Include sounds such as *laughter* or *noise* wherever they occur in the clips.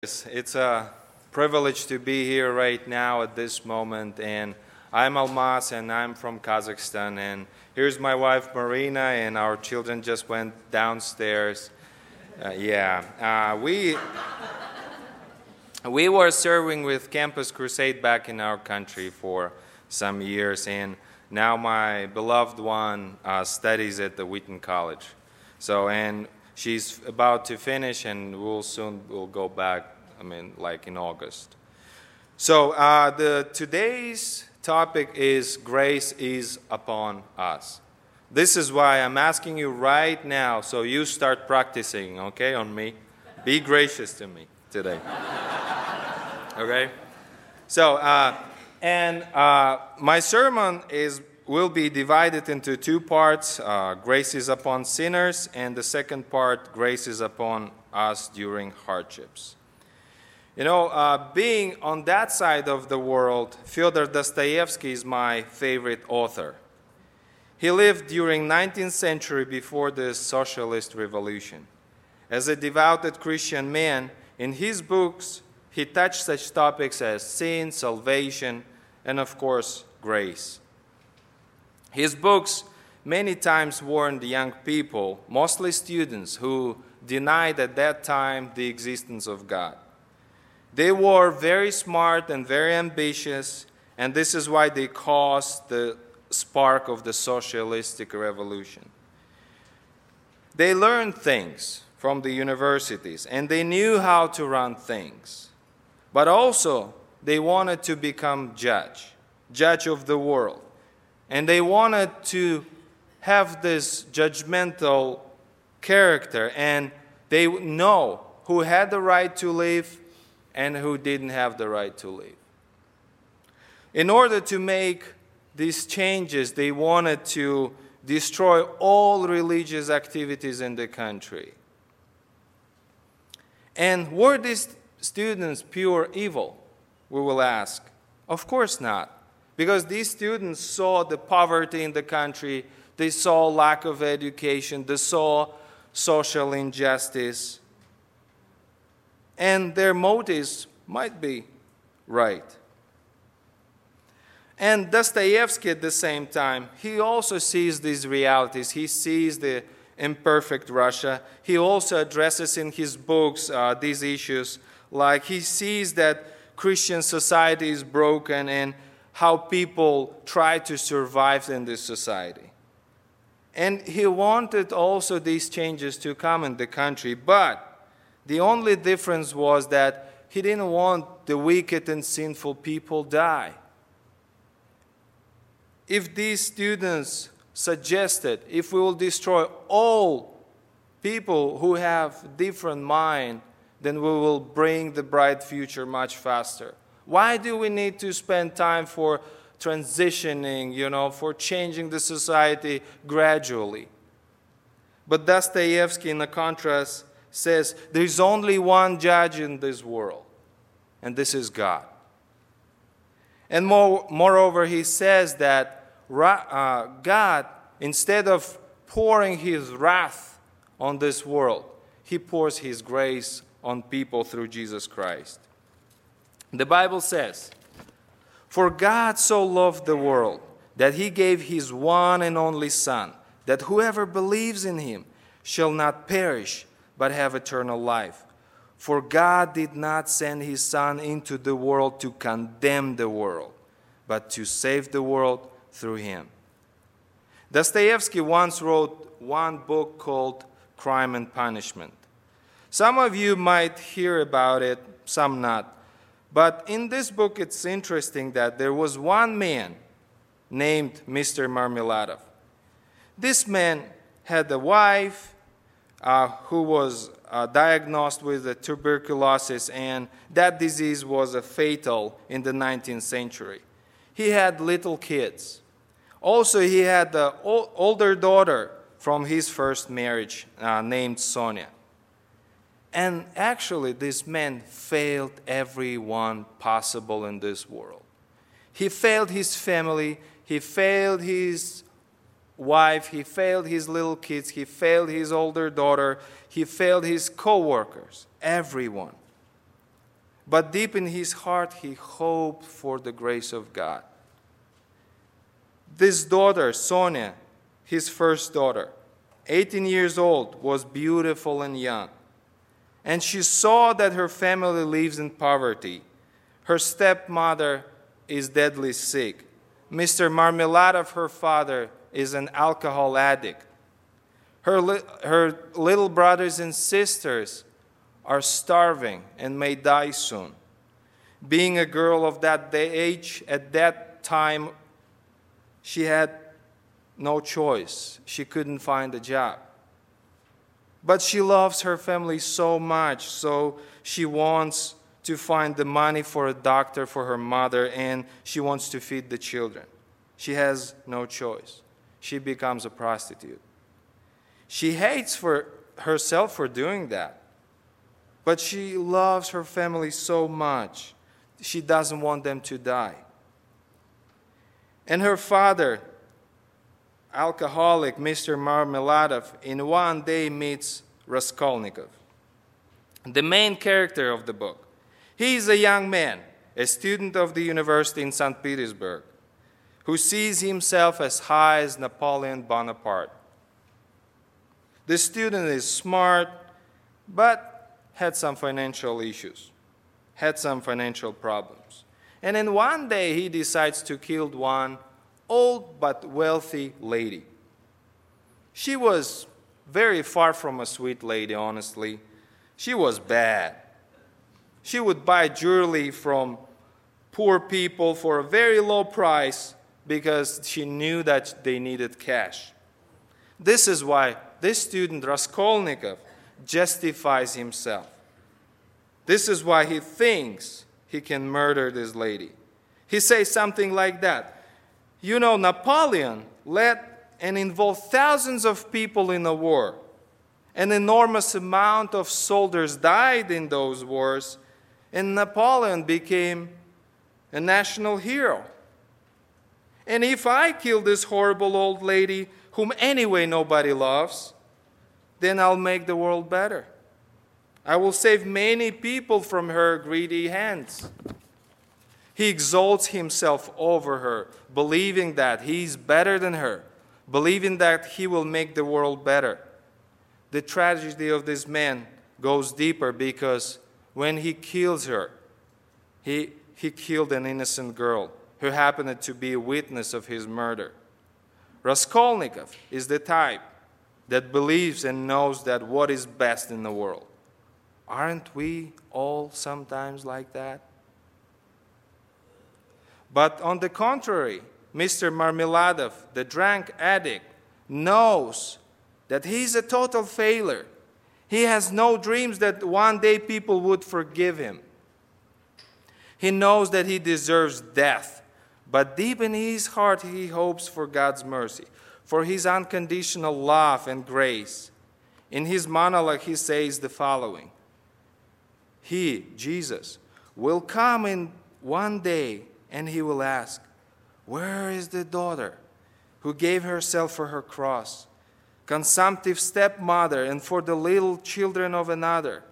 It's, a privilege to be here right now at this moment. And I'm Almas, and I'm from Kazakhstan. And here's my wife Marina, and our children just went downstairs. Uh, yeah, uh, we we were serving with Campus Crusade back in our country for some years, and now my beloved one uh, studies at the Wheaton College. So, and she's about to finish, and we'll soon we'll go back. I mean, like in August. So, uh, the today's topic is grace is upon us. This is why I'm asking you right now, so you start practicing, okay, on me. Be gracious to me today. *laughs* okay? So, uh, and uh, my sermon is will be divided into two parts uh, grace is upon sinners, and the second part, grace is upon us during hardships. You know, uh, being on that side of the world, Fyodor Dostoevsky is my favorite author. He lived during 19th century before the socialist revolution. As a devoted Christian man, in his books, he touched such topics as sin, salvation, and of course, grace. His books many times warned young people, mostly students, who denied at that time the existence of God. They were very smart and very ambitious, and this is why they caused the spark of the socialistic revolution. They learned things from the universities, and they knew how to run things. But also, they wanted to become judge, judge of the world. And they wanted to have this judgmental character, and they know who had the right to live and who didn't have the right to live. In order to make these changes, they wanted to destroy all religious activities in the country. And were these students pure evil? We will ask. Of course not. Because these students saw the poverty in the country, they saw lack of education, they saw social injustice, and their motives might be right. And Dostoevsky, at the same time, he also sees these realities. He sees the imperfect Russia. He also addresses in his books uh, these issues, like he sees that Christian society is broken and how people try to survive in this society. And he wanted also these changes to come in the country, but the only difference was that he didn't want the wicked and sinful people die. If these students suggested if we will destroy all people who have different mind, then we will bring the bright future much faster. Why do we need to spend time for transitioning, you know, for changing the society gradually? But Dostoevsky, in the contrast, says there's only one judge in this world, and this is God. And more, moreover, he says that uh, God, instead of pouring his wrath on this world, he pours his grace on people through Jesus Christ. The Bible says, For God so loved the world that he gave his one and only Son, that whoever believes in him shall not perish, but have eternal life. For God did not send his Son into the world to condemn the world, but to save the world through him. Dostoevsky once wrote one book called Crime and Punishment. Some of you might hear about it, some not. But in this book, it's interesting that there was one man named Mr. Marmeladov. This man had a wife uh, who was uh, diagnosed with tuberculosis, and that disease was fatal in the 19th century. He had little kids. Also, he had an older daughter from his first marriage uh, named Sonia. And actually, this man failed everyone possible in this world. He failed his family, he failed his wife, he failed his little kids, he failed his older daughter, he failed his co workers, everyone. but deep in his heart, he hoped for the grace of God. This daughter, Sonia, his first daughter, 18 years old, was beautiful and young. And she saw that her family lives in poverty. Her stepmother is deadly sick. Mr. Marmeladov, her father, is an alcohol addict. Her, li- her little brothers and sisters are starving and may die soon. Being a girl of that age, at that time, she had no choice. She couldn't find a job. But she loves her family so much, so she wants to find the money for a doctor for her mother and she wants to feed the children. She has no choice. She becomes a prostitute. She hates for herself for doing that. But she loves her family so much. She doesn't want them to die. And her father, alcoholic Mr. Marmeladov, in one day meets Raskolnikov, the main character of the book. He is a young man, a student of the university in St. Petersburg, who sees himself as high as Napoleon Bonaparte. The student is smart, but had some financial issues, had some financial problems. And in one day he decides to kill one old but wealthy lady. She was very far from a sweet lady, honestly. She was bad. She would buy jewelry from poor people for a very low price because she knew that they needed cash. This is why this student, Raskolnikov, justifies himself. This is why he thinks he can murder this lady. He says something like that You know, Napoleon led and involved thousands of people in a war. An enormous amount of soldiers died in those wars, and Napoleon became a national hero. And if I kill this horrible old lady, whom anyway nobody loves, then I'll make the world better. I will save many people from her greedy hands. He exalts himself over her, believing that he's better than her, believing that he will make the world better. The tragedy of this man goes deeper because when he kills her, he, he killed an innocent girl who happened to be a witness of his murder. Raskolnikov is the type that believes and knows that what is best in the world. Aren't we all sometimes like that? But on the contrary, Mr. Marmeladov, the drunk addict, knows that he's a total failure. He has no dreams that one day people would forgive him. He knows that he deserves death, but deep in his heart, he hopes for God's mercy, for his unconditional love and grace. In his monologue, he says the following He, Jesus, will come in one day and he will ask, Where is the daughter who gave herself for her cross? Consumptive stepmother, and for the little children of another?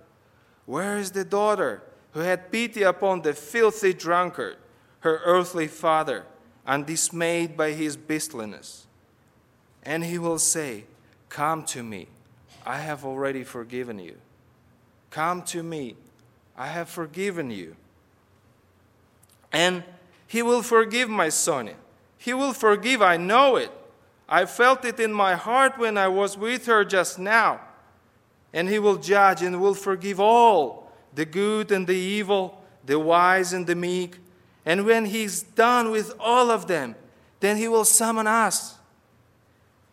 Where is the daughter who had pity upon the filthy drunkard, her earthly father, undismayed by his beastliness? And he will say, Come to me, I have already forgiven you. Come to me, I have forgiven you. And he will forgive my Sonia. He will forgive, I know it. I felt it in my heart when I was with her just now. And He will judge and will forgive all the good and the evil, the wise and the meek. And when He's done with all of them, then He will summon us.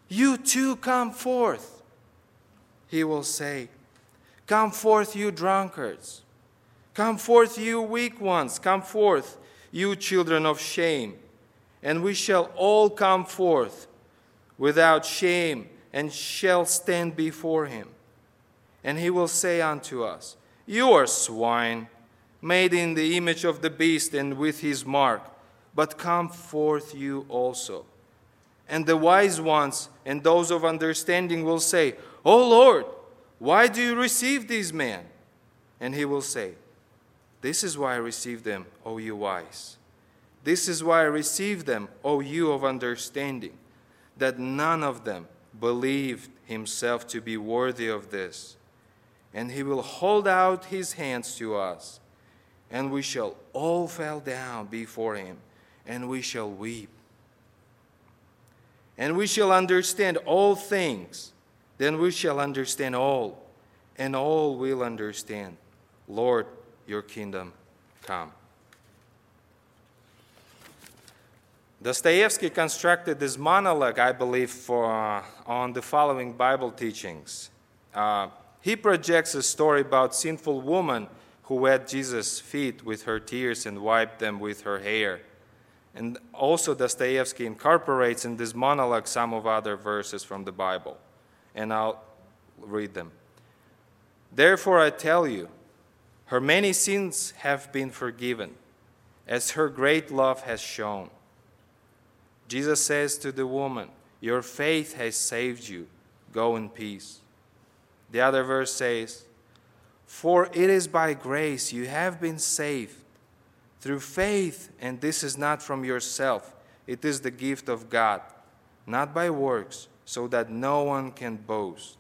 You too come forth. He will say, Come forth, you drunkards. Come forth, you weak ones. Come forth, you children of shame. And we shall all come forth without shame and shall stand before him. And he will say unto us, You are swine, made in the image of the beast and with his mark, but come forth you also. And the wise ones and those of understanding will say, O Lord, why do you receive these men? And he will say, This is why I received them, O you wise. This is why I received them, O you of understanding, that none of them believed himself to be worthy of this. And he will hold out his hands to us, and we shall all fall down before him, and we shall weep. And we shall understand all things, then we shall understand all, and all will understand. Lord, your kingdom come. Dostoevsky constructed this monologue, I believe, for, uh, on the following Bible teachings. Uh, he projects a story about sinful woman who wet Jesus' feet with her tears and wiped them with her hair. And also, Dostoevsky incorporates in this monologue some of other verses from the Bible. And I'll read them. Therefore, I tell you, her many sins have been forgiven, as her great love has shown. Jesus says to the woman, Your faith has saved you. Go in peace. The other verse says, For it is by grace you have been saved through faith, and this is not from yourself. It is the gift of God, not by works, so that no one can boast.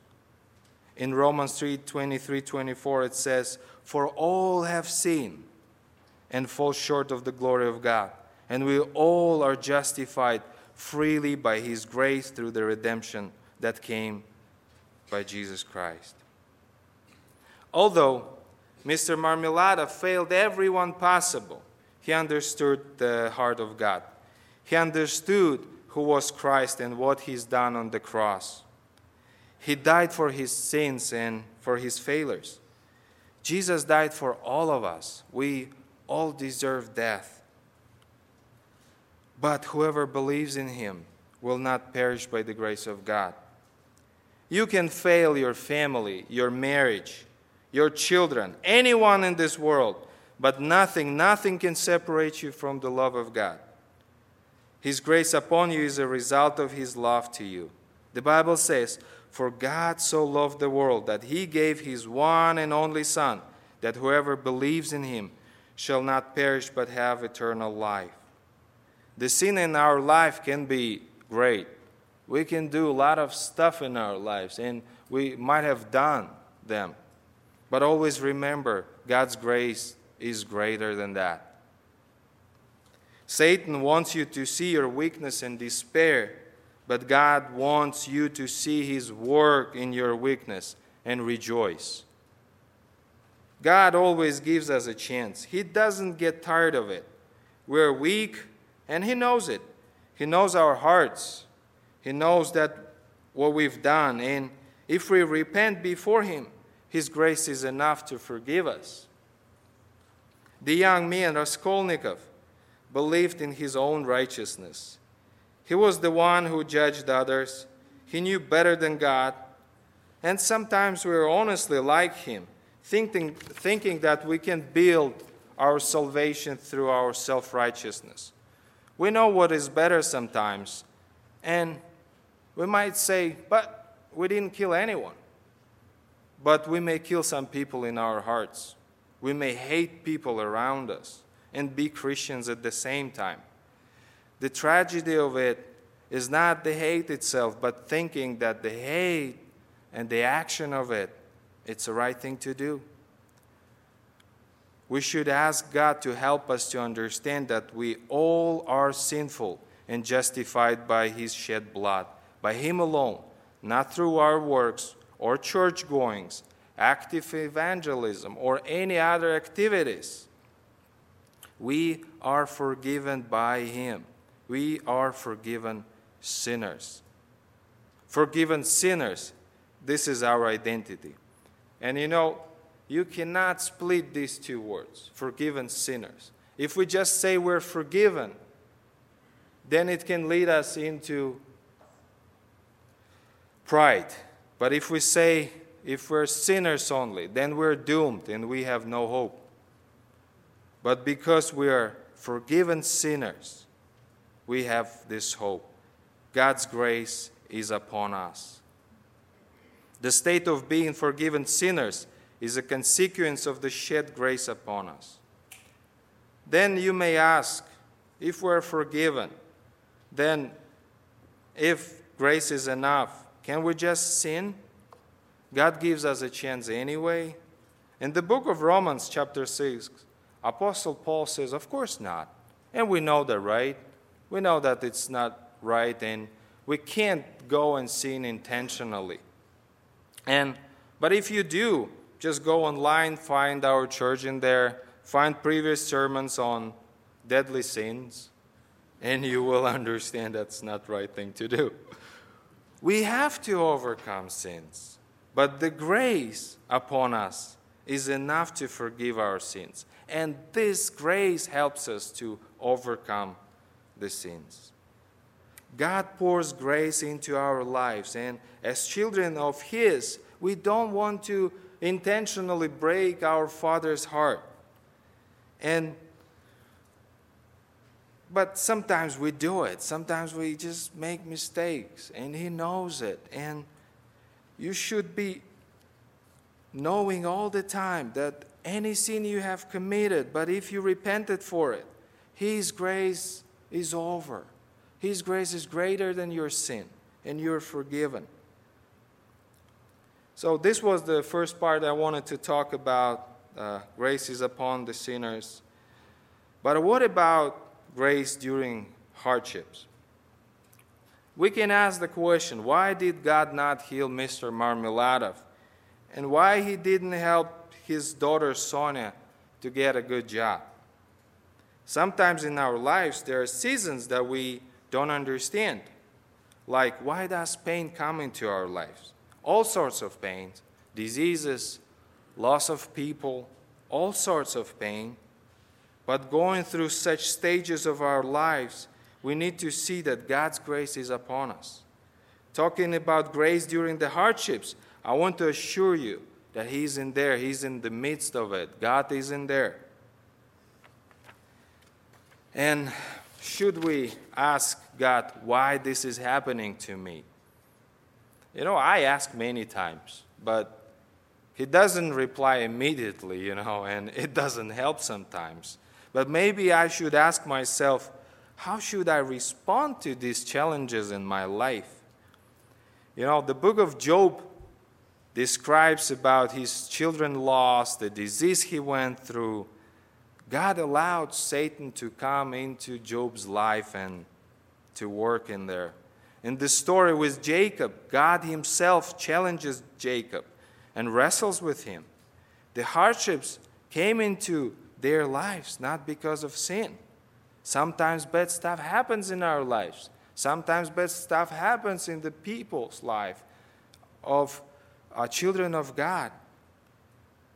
In Romans 3 23 24, it says, For all have sinned and fall short of the glory of God and we all are justified freely by His grace through the redemption that came by Jesus Christ. Although Mr. Marmeladov failed everyone possible, he understood the heart of God. He understood who was Christ and what He's done on the cross. He died for his sins and for his failures. Jesus died for all of us. We all deserve death. But whoever believes in him will not perish by the grace of God. You can fail your family, your marriage, your children, anyone in this world, but nothing, nothing can separate you from the love of God. His grace upon you is a result of his love to you. The Bible says, For God so loved the world that he gave his one and only Son, that whoever believes in him shall not perish but have eternal life. The sin in our life can be great. We can do a lot of stuff in our lives, and we might have done them. But always remember, God's grace is greater than that. Satan wants you to see your weakness and despair, but God wants you to see his work in your weakness and rejoice. God always gives us a chance. He doesn't get tired of it. We're weak, and He knows it. He knows our hearts. He knows that what we've done. And if we repent before Him, His grace is enough to forgive us. The young man, Raskolnikov, believed in his own righteousness. He was the one who judged others. He knew better than God. And sometimes we are honestly like him, thinking, thinking that we can build our salvation through our self righteousness. We know what is better sometimes. And we might say, but we didn't kill anyone. But we may kill some people in our hearts. We may hate people around us and be Christians at the same time. The tragedy of it is not the hate itself, but thinking that the hate and the action of it, it's the right thing to do. We should ask God to help us to understand that we all are sinful and justified by His shed blood, by Him alone, not through our works or church goings, active evangelism, or any other activities. We are forgiven by Him. We are forgiven sinners. Forgiven sinners, this is our identity. And you know, you cannot split these two words forgiven sinners. If we just say we're forgiven, then it can lead us into pride. But if we say if we're sinners only, then we're doomed and we have no hope. But because we are forgiven sinners, we have this hope. God's grace is upon us. The state of being forgiven sinners is a consequence of the shed grace upon us. then you may ask if we're forgiven, then if grace is enough, can we just sin? God gives us a chance anyway. In the book of Romans, chapter 6, Apostle Paul says, Of course not. And we know that, right? We know that it's not right, and we can't go and sin intentionally. And but if you do, just go online, find our church in there, find previous sermons on deadly sins, and you will *laughs* understand that's not the right thing to do. We have to overcome sins, but the grace upon us is enough to forgive our sins. And this grace helps us to overcome the sins. God pours grace into our lives, and as children of His, we don't want to intentionally break our Father's heart. And but sometimes we do it. Sometimes we just make mistakes, and He knows it. And you should be knowing all the time that any sin you have committed, but if you repented for it, His grace is over. His grace is greater than your sin, and you're forgiven. So, this was the first part I wanted to talk about. Uh, grace is upon the sinners. But what about grace during hardships? We can ask the question why did God not heal Mr. Marmeladov? And why he didn't help his daughter Sonia to get a good job? Sometimes in our lives, there are seasons that we don't understand. Like, why does pain come into our lives? all sorts of pains, diseases, loss of people, all sorts of pain. But going through such stages of our lives, we need to see that God's grace is upon us. Talking about grace during the hardships, I want to assure you that He's in there, He's in the midst of it. God is in there. And should we ask God why this is happening to me? You know, I ask many times, but he doesn't reply immediately, you know, *laughs* and it doesn't help sometimes. But maybe I should ask myself, how should I respond to these challenges in my life? You know, the book of Job describes about his children lost, the disease he went through. God allowed Satan to come into Job's life and to work in there. In the story with Jacob, God Himself challenges Jacob and wrestles with him. The hardships came into their lives not because of sin. Sometimes bad stuff happens in our lives. Sometimes bad stuff happens in the people's life of our children of God.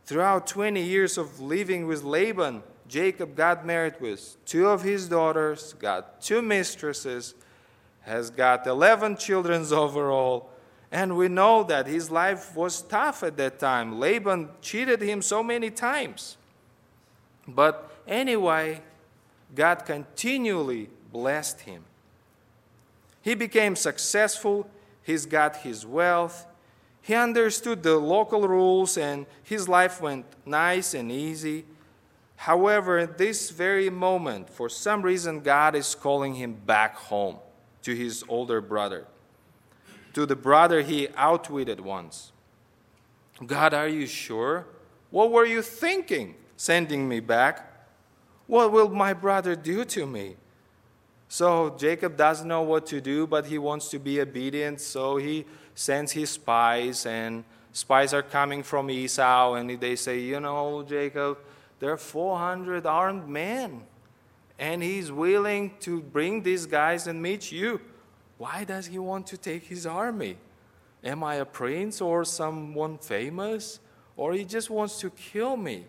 Throughout 20 years of living with Laban, Jacob got married with two of his daughters, got two mistresses, has got 11 children *laughs* overall. And we know that his life was tough at that time. Laban cheated him so many times. But anyway, God continually blessed him. He became successful, he's got his wealth, he understood the local rules, and his life went nice and easy. However, at this very moment, for some reason, God is calling him back home to his older brother, to the brother he outwitted once. God, are you sure? What were you thinking sending me back? What will my brother do to me? So Jacob doesn't know what to do, but he wants to be obedient, so he sends his spies, and spies are coming from Esau, and they say, You know, Jacob, there are 400 armed men and he's willing to bring these guys and meet you. Why does he want to take his army? Am I a prince or someone famous? Or he just wants to kill me?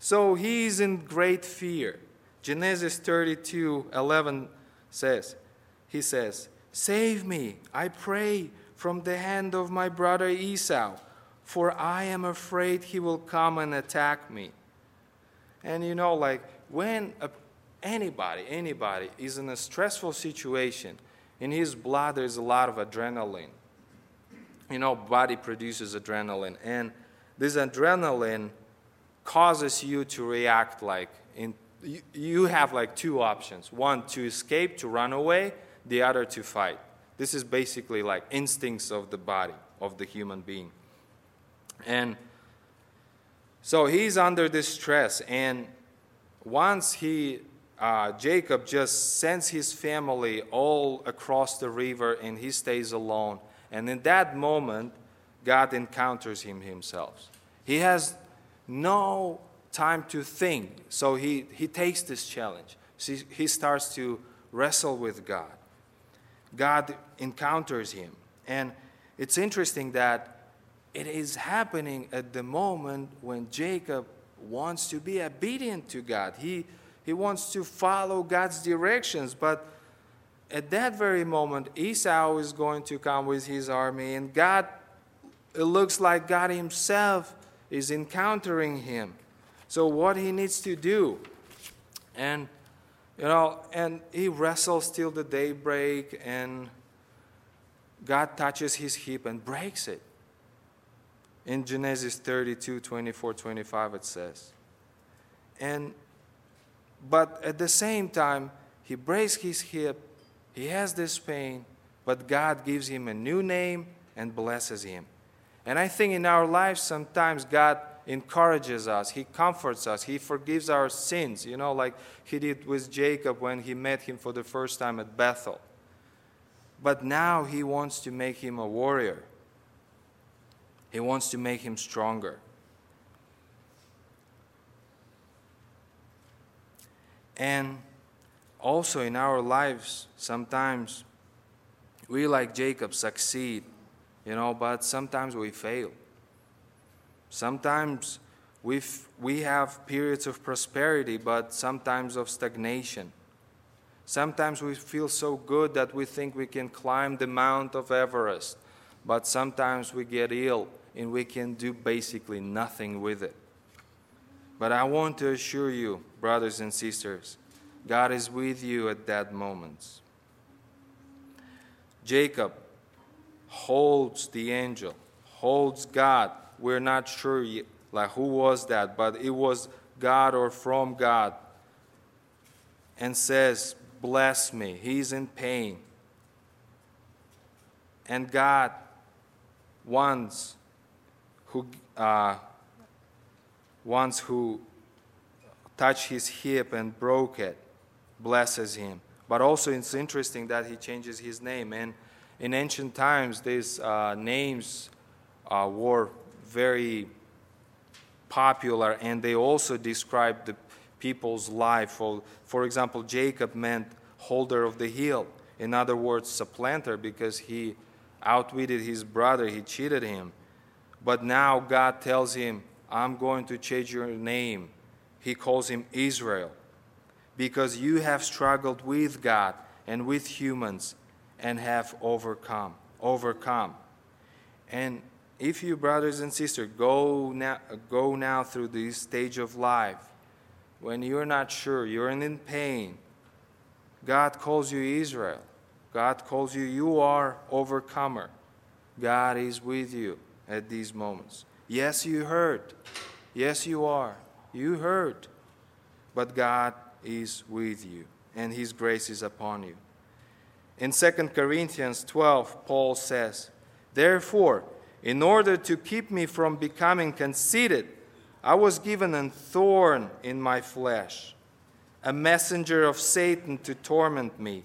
So he's in great fear. Genesis 32 11 says, He says, Save me, I pray, from the hand of my brother Esau, for I am afraid he will come and attack me. And you know, like, when a, anybody, anybody is in a stressful situation, in his blood there's a lot of adrenaline. You know, body produces adrenaline, and this adrenaline causes you to react like in, you, you have like two options one to escape, to run away, the other to fight. This is basically like instincts of the body, of the human being. And so he's under this stress, and once he, uh, Jacob just sends his family all across the river and he stays alone. And in that moment, God encounters him himself. He has no time to think, so he, he takes this challenge. He starts to wrestle with God. God encounters him. And it's interesting that it is happening at the moment when Jacob wants to be obedient to God. He, he wants to follow God's directions, but at that very moment, Esau is going to come with his army, and God, it looks like God Himself is encountering him. So, what he needs to do, and you know, and he wrestles till the daybreak, and God touches his hip and breaks it. In Genesis 32 24 25, it says. And, but at the same time, he breaks his hip, he has this pain, but God gives him a new name and blesses him. And I think in our lives, sometimes God encourages us, He comforts us, He forgives our sins, you know, like He did with Jacob when he met him for the first time at Bethel. But now He wants to make him a warrior, He wants to make him stronger. And also in our lives, sometimes we, like Jacob, succeed, you know, but sometimes we fail. Sometimes we we have periods of prosperity, but sometimes of stagnation. Sometimes we feel so good that we think we can climb the Mount of Everest, but sometimes we get ill and we can do basically nothing with it. But I want to assure you, brothers and sisters, God is with you at that moment. Jacob holds the angel, holds God we're not sure yet, like who was that, but it was God or from God, and says, Bless me. He's in pain. And God wants who uh, once who touched his hip and broke it blesses him. But also, it's interesting that he changes his name. And in ancient times, these uh, names uh, were very popular, and they also describe the people's life. For, for example, Jacob meant holder of the heel. In other words, supplanter, because he outwitted his brother, he cheated him. But now God tells him, I'm going to change your name. He calls him Israel, because you have struggled with God and with humans and have overcome. Overcome. And if you, brothers and sisters, go now, go now through this stage of life, when you're not sure, you're in pain, God calls you Israel. God calls you, you are overcomer. God is with you at these moments. Yes, you hurt. Yes, you are. You hurt. But God is with you, and His grace is upon you. In 2 Corinthians 12, Paul says, Therefore, in order to keep me from becoming conceited, I was given a thorn in my flesh, a messenger of Satan to torment me.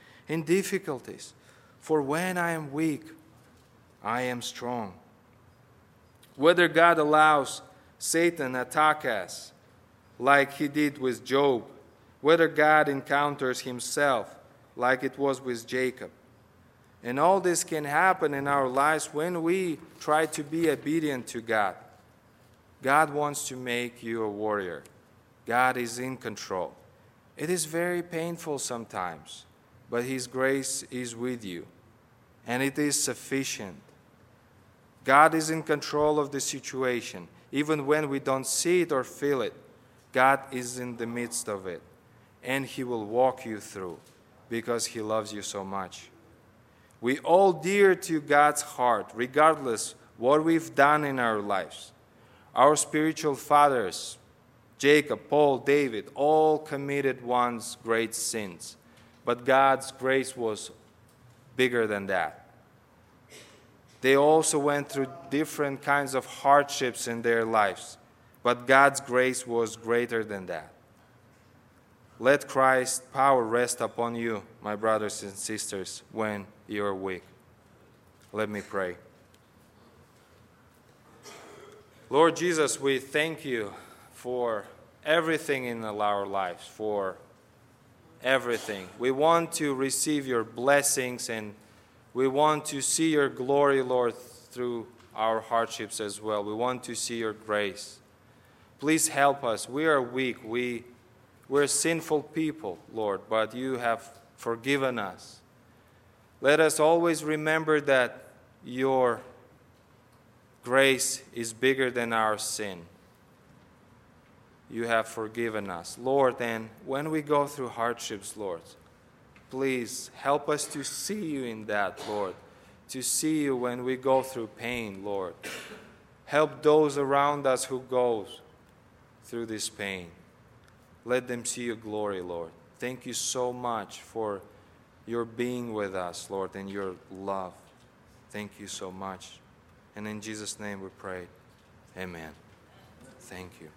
in difficulties. For when I am weak, I am strong. Whether God allows Satan attack us like he did with Job, whether God encounters himself like it was with Jacob, and all this can happen in our lives when we try to be obedient to God. God wants to make you a warrior. God is in control. It is very painful sometimes, but His grace is with you, and it is sufficient. God is in control of the situation. Even when we don't see it or feel it, God is in the midst of it, and He will walk you through because He loves you so much. We all dear to God's heart, regardless what we've done in our lives. Our spiritual fathers, Jacob, Paul, David, all committed once great sins. But God's grace was bigger than that. They also went through different kinds of hardships in their lives. But God's grace was greater than that. Let Christ's power rest upon you, my brothers and sisters, when you are weak. Let me pray. Lord Jesus, we thank you for everything in our lives, for everything. We want to receive your blessings and we want to see your glory, Lord, through our hardships as well. We want to see your grace. Please help us. We are weak. We, we're sinful people, Lord, but you have forgiven us. Let us always remember that your grace is bigger than our sin. You have forgiven us. Lord, and when we go through hardships, Lord, please help us to see you in that, Lord, to see you when we go through pain, Lord. Help those around us who go through this pain. Let them see your glory, Lord. Thank you so much for your being with us, Lord, and your love. Thank you so much. And in Jesus' name we pray. Amen. Thank you.